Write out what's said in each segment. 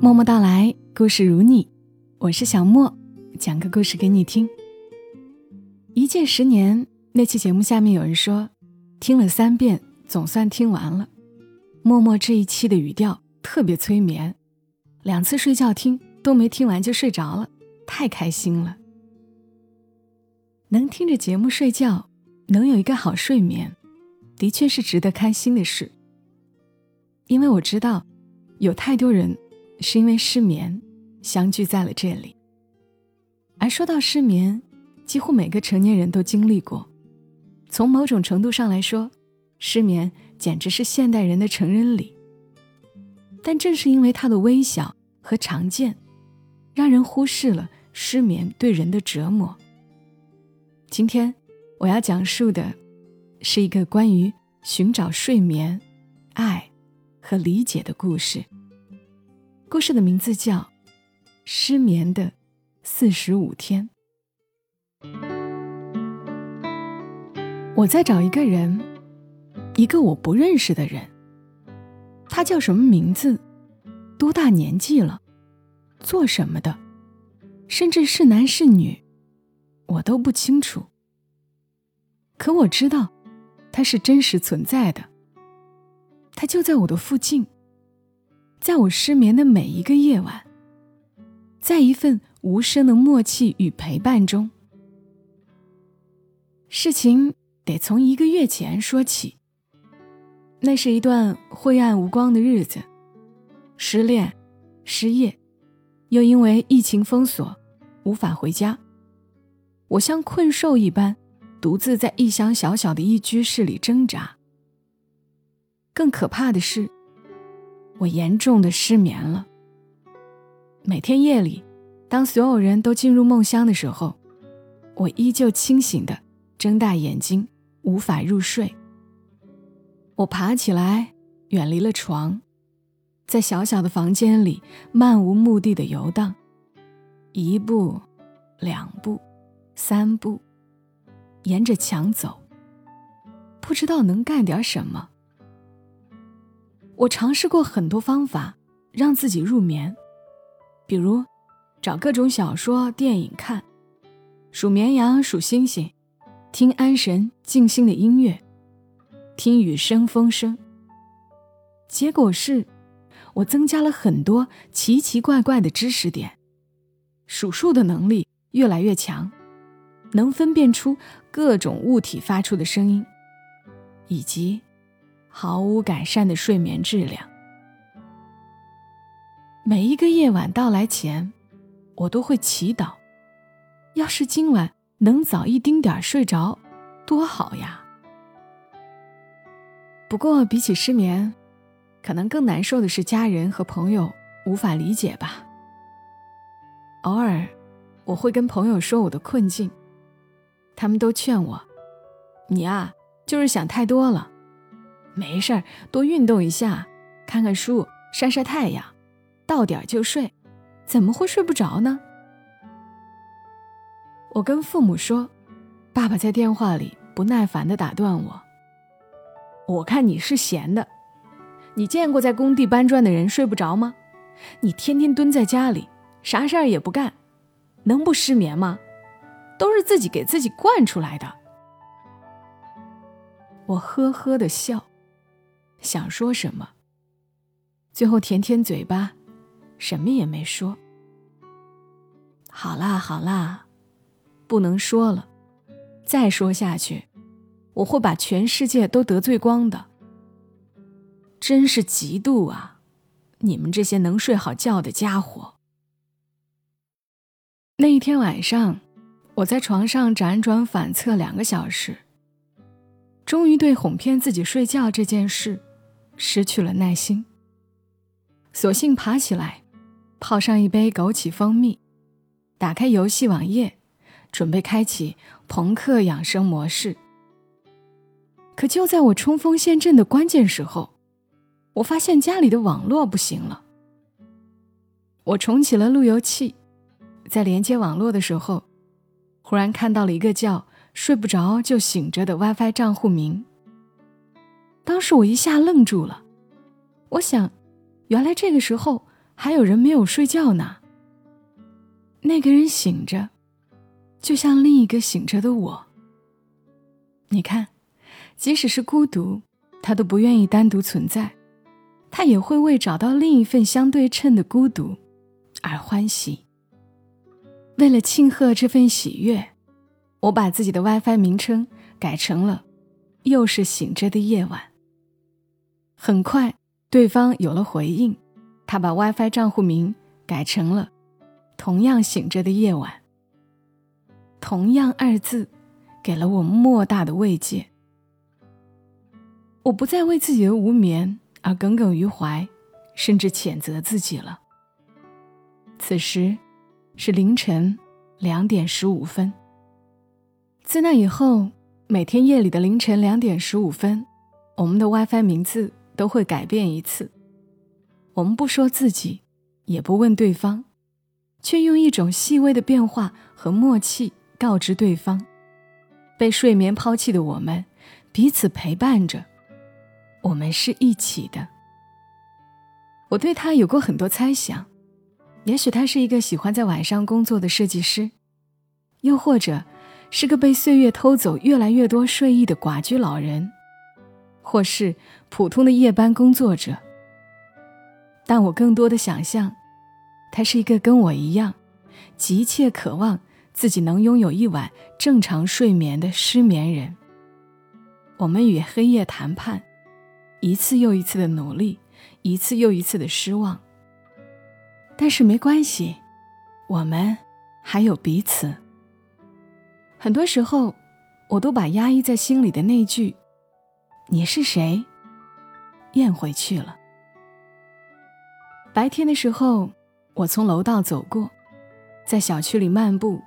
默默到来，故事如你，我是小莫，讲个故事给你听。一见十年那期节目下面有人说，听了三遍，总算听完了。默默这一期的语调特别催眠，两次睡觉听都没听完就睡着了，太开心了。能听着节目睡觉，能有一个好睡眠，的确是值得开心的事。因为我知道，有太多人。是因为失眠，相聚在了这里。而说到失眠，几乎每个成年人都经历过。从某种程度上来说，失眠简直是现代人的成人礼。但正是因为它的微小和常见，让人忽视了失眠对人的折磨。今天我要讲述的，是一个关于寻找睡眠、爱和理解的故事。故事的名字叫《失眠的四十五天》。我在找一个人，一个我不认识的人。他叫什么名字？多大年纪了？做什么的？甚至是男是女，我都不清楚。可我知道，他是真实存在的。他就在我的附近。在我失眠的每一个夜晚，在一份无声的默契与陪伴中，事情得从一个月前说起。那是一段灰暗无光的日子，失恋、失业，又因为疫情封锁，无法回家。我像困兽一般，独自在异乡小小的一居室里挣扎。更可怕的是。我严重的失眠了。每天夜里，当所有人都进入梦乡的时候，我依旧清醒的睁大眼睛，无法入睡。我爬起来，远离了床，在小小的房间里漫无目的的游荡，一步，两步，三步，沿着墙走，不知道能干点什么。我尝试过很多方法让自己入眠，比如找各种小说、电影看，数绵羊、数星星，听安神静心的音乐，听雨声、风声。结果是，我增加了很多奇奇怪怪的知识点，数数的能力越来越强，能分辨出各种物体发出的声音，以及。毫无改善的睡眠质量。每一个夜晚到来前，我都会祈祷：要是今晚能早一丁点睡着，多好呀！不过，比起失眠，可能更难受的是家人和朋友无法理解吧。偶尔，我会跟朋友说我的困境，他们都劝我：“你啊，就是想太多了。”没事儿，多运动一下，看看书，晒晒太阳，到点就睡，怎么会睡不着呢？我跟父母说，爸爸在电话里不耐烦地打断我。我看你是闲的，你见过在工地搬砖的人睡不着吗？你天天蹲在家里，啥事儿也不干，能不失眠吗？都是自己给自己惯出来的。我呵呵的笑。想说什么，最后舔舔嘴巴，什么也没说。好啦好啦，不能说了，再说下去，我会把全世界都得罪光的。真是嫉妒啊！你们这些能睡好觉的家伙。那一天晚上，我在床上辗转反侧两个小时，终于对哄骗自己睡觉这件事。失去了耐心，索性爬起来，泡上一杯枸杞蜂蜜，打开游戏网页，准备开启朋克养生模式。可就在我冲锋陷阵的关键时候，我发现家里的网络不行了。我重启了路由器，在连接网络的时候，忽然看到了一个叫“睡不着就醒着”的 WiFi 账户名。当时我一下愣住了，我想，原来这个时候还有人没有睡觉呢。那个人醒着，就像另一个醒着的我。你看，即使是孤独，他都不愿意单独存在，他也会为找到另一份相对称的孤独而欢喜。为了庆贺这份喜悦，我把自己的 WiFi 名称改成了“又是醒着的夜晚”。很快，对方有了回应，他把 WiFi 账户名改成了“同样醒着的夜晚”。同样二字，给了我莫大的慰藉。我不再为自己的无眠而耿耿于怀，甚至谴责自己了。此时。是凌晨两点十五分。自那以后，每天夜里的凌晨两点十五分，我们的 WiFi 名字都会改变一次。我们不说自己，也不问对方，却用一种细微的变化和默契告知对方：被睡眠抛弃的我们，彼此陪伴着，我们是一起的。我对他有过很多猜想。也许他是一个喜欢在晚上工作的设计师，又或者是个被岁月偷走越来越多睡意的寡居老人，或是普通的夜班工作者。但我更多的想象，他是一个跟我一样，急切渴望自己能拥有一晚正常睡眠的失眠人。我们与黑夜谈判，一次又一次的努力，一次又一次的失望。但是没关系，我们还有彼此。很多时候，我都把压抑在心里的那句“你是谁”咽回去了。白天的时候，我从楼道走过，在小区里漫步，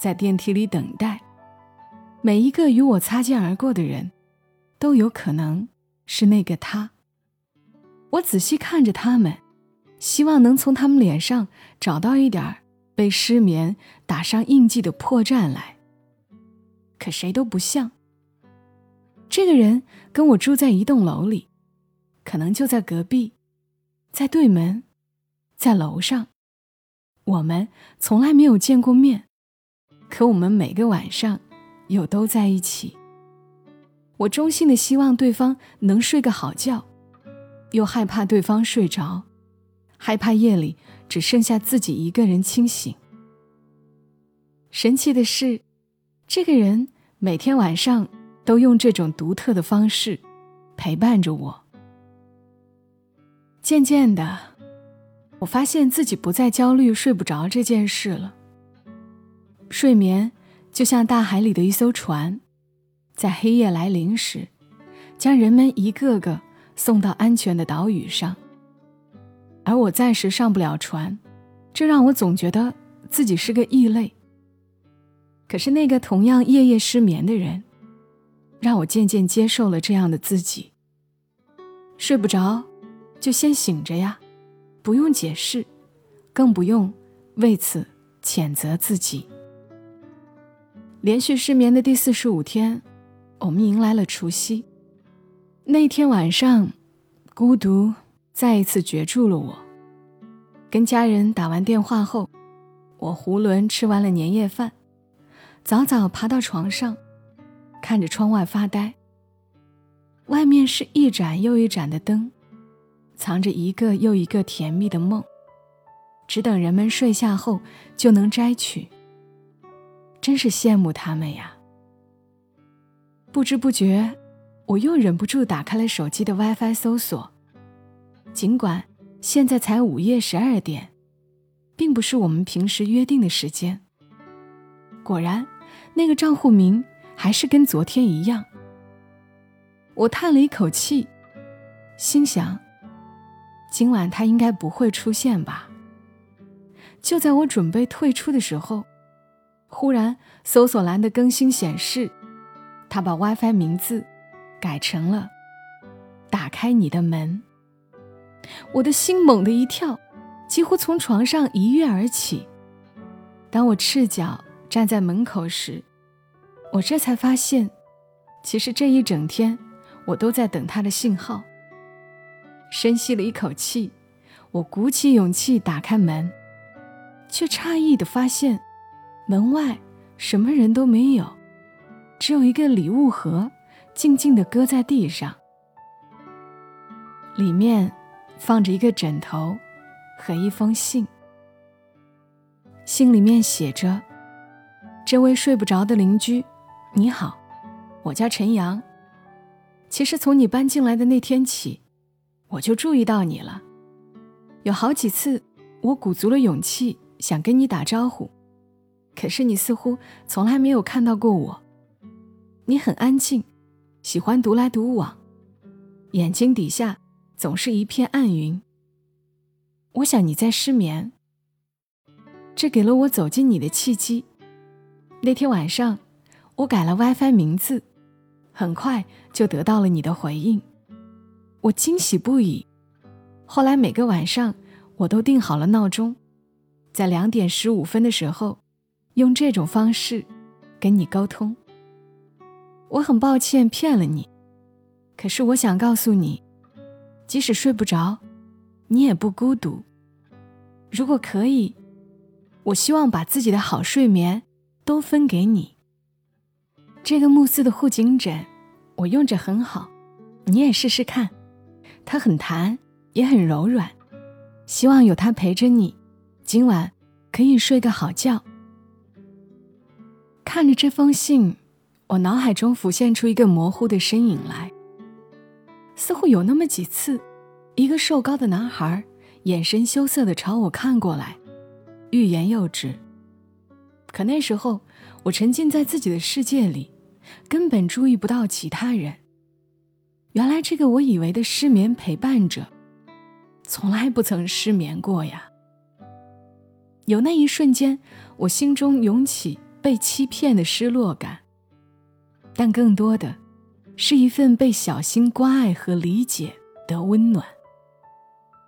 在电梯里等待。每一个与我擦肩而过的人，都有可能是那个他。我仔细看着他们。希望能从他们脸上找到一点被失眠打上印记的破绽来。可谁都不像。这个人跟我住在一栋楼里，可能就在隔壁，在对门，在楼上。我们从来没有见过面，可我们每个晚上又都在一起。我衷心的希望对方能睡个好觉，又害怕对方睡着。害怕夜里只剩下自己一个人清醒。神奇的是，这个人每天晚上都用这种独特的方式陪伴着我。渐渐的，我发现自己不再焦虑睡不着这件事了。睡眠就像大海里的一艘船，在黑夜来临时，将人们一个个送到安全的岛屿上。而我暂时上不了船，这让我总觉得自己是个异类。可是那个同样夜夜失眠的人，让我渐渐接受了这样的自己。睡不着，就先醒着呀，不用解释，更不用为此谴责自己。连续失眠的第四十五天，我们迎来了除夕。那天晚上，孤独。再一次绝住了我。跟家人打完电话后，我囫囵吃完了年夜饭，早早爬到床上，看着窗外发呆。外面是一盏又一盏的灯，藏着一个又一个甜蜜的梦，只等人们睡下后就能摘取。真是羡慕他们呀！不知不觉，我又忍不住打开了手机的 WiFi 搜索。尽管现在才午夜十二点，并不是我们平时约定的时间。果然，那个账户名还是跟昨天一样。我叹了一口气，心想：今晚他应该不会出现吧？就在我准备退出的时候，忽然搜索栏的更新显示，他把 WiFi 名字改成了“打开你的门”。我的心猛地一跳，几乎从床上一跃而起。当我赤脚站在门口时，我这才发现，其实这一整天我都在等他的信号。深吸了一口气，我鼓起勇气打开门，却诧异的发现，门外什么人都没有，只有一个礼物盒静静的搁在地上，里面放着一个枕头和一封信。信里面写着：“这位睡不着的邻居，你好，我叫陈阳。其实从你搬进来的那天起，我就注意到你了。”有好几次，我鼓足了勇气想跟你打招呼，可是你似乎从来没有看到过我。你很安静，喜欢独来独往，眼睛底下总是一片暗云。我想你在失眠，这给了我走进你的契机。那天晚上，我改了 WiFi 名字，很快就得到了你的回应，我惊喜不已。后来每个晚上，我都定好了闹钟，在两点十五分的时候，用这种方式跟你沟通。我很抱歉骗了你，可是我想告诉你，即使睡不着，你也不孤独。如果可以，我希望把自己的好睡眠都分给你。这个慕斯的护颈枕，我用着很好，你也试试看，它很弹。也很柔软，希望有它陪着你，今晚可以睡个好觉。看着这封信，我脑海中浮现出一个模糊的身影来，似乎有那么几次，一个瘦高的男孩眼神羞涩的朝我看过来，欲言又止。可那时候我沉浸在自己的世界里，根本注意不到其他人。原来这个我以为的失眠陪伴者。从来不曾失眠过呀。有那一瞬间，我心中涌起被欺骗的失落感，但更多的，是一份被小心关爱和理解的温暖。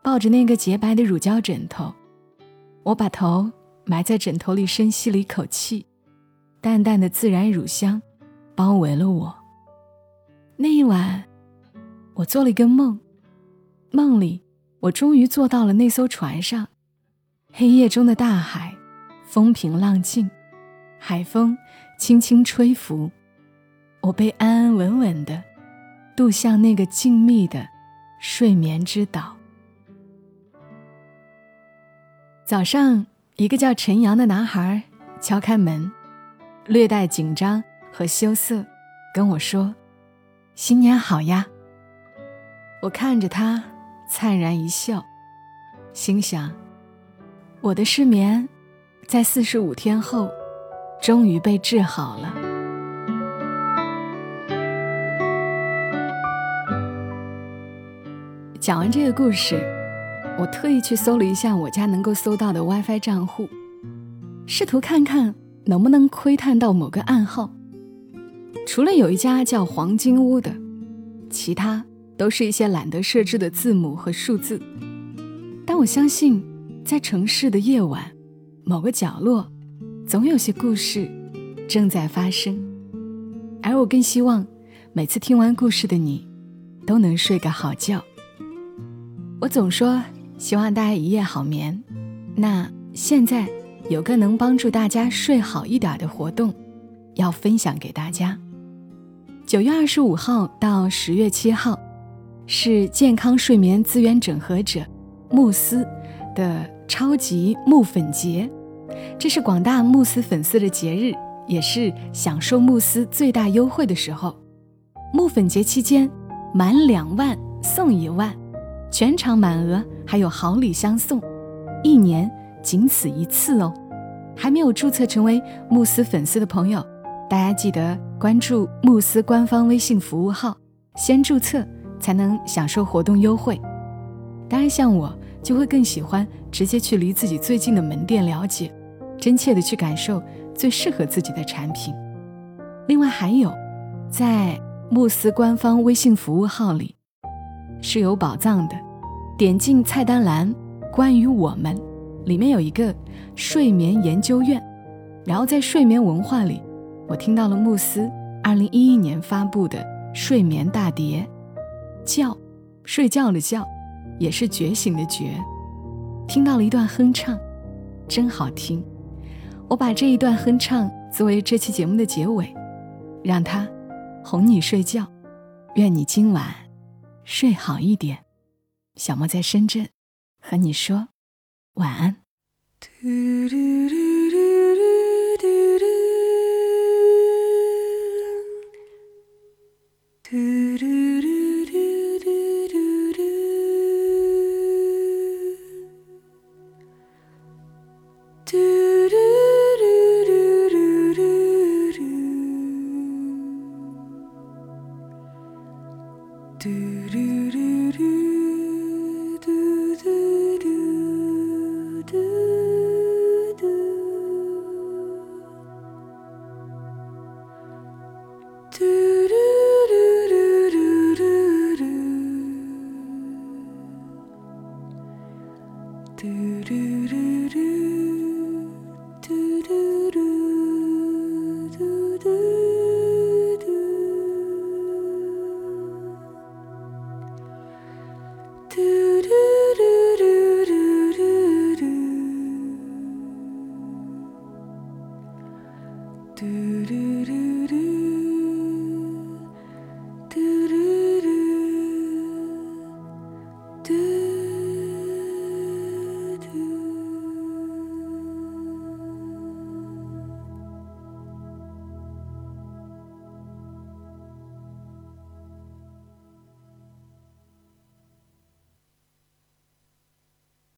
抱着那个洁白的乳胶枕头，我把头埋在枕头里，深吸了一口气，淡淡的自然乳香包围了我。那一晚，我做了一个梦，梦里。我终于坐到了那艘船上，黑夜中的大海，风平浪静，海风轻轻吹拂，我被安安稳稳的渡向那个静谧的睡眠之岛。早上，一个叫陈阳的男孩敲开门，略带紧张和羞涩，跟我说：“新年好呀。”我看着他。灿然一笑，心想：我的失眠，在四十五天后，终于被治好了。讲完这个故事，我特意去搜了一下我家能够搜到的 WiFi 账户，试图看看能不能窥探到某个暗号。除了有一家叫黄金屋的，其他。都是一些懒得设置的字母和数字，但我相信，在城市的夜晚，某个角落，总有些故事正在发生。而我更希望，每次听完故事的你，都能睡个好觉。我总说希望大家一夜好眠，那现在有个能帮助大家睡好一点的活动，要分享给大家。九月二十五号到十月七号。是健康睡眠资源整合者慕斯的超级慕粉节，这是广大慕斯粉丝的节日，也是享受慕斯最大优惠的时候。慕粉节期间，满两万送一万，全场满额还有好礼相送，一年仅此一次哦。还没有注册成为慕斯粉丝的朋友，大家记得关注慕斯官方微信服务号，先注册。才能享受活动优惠。当然，像我就会更喜欢直接去离自己最近的门店了解，真切的去感受最适合自己的产品。另外还有，在慕斯官方微信服务号里是有宝藏的。点进菜单栏“关于我们”，里面有一个“睡眠研究院”。然后在睡眠文化里，我听到了慕斯二零一一年发布的《睡眠大碟》，觉，睡觉的觉，也是觉醒的觉。听到了一段哼唱，真好听。我把这一段哼唱作为这期节目的结尾，让它哄你睡觉。愿你今晚睡好一点。小莫在深圳和你说晚安。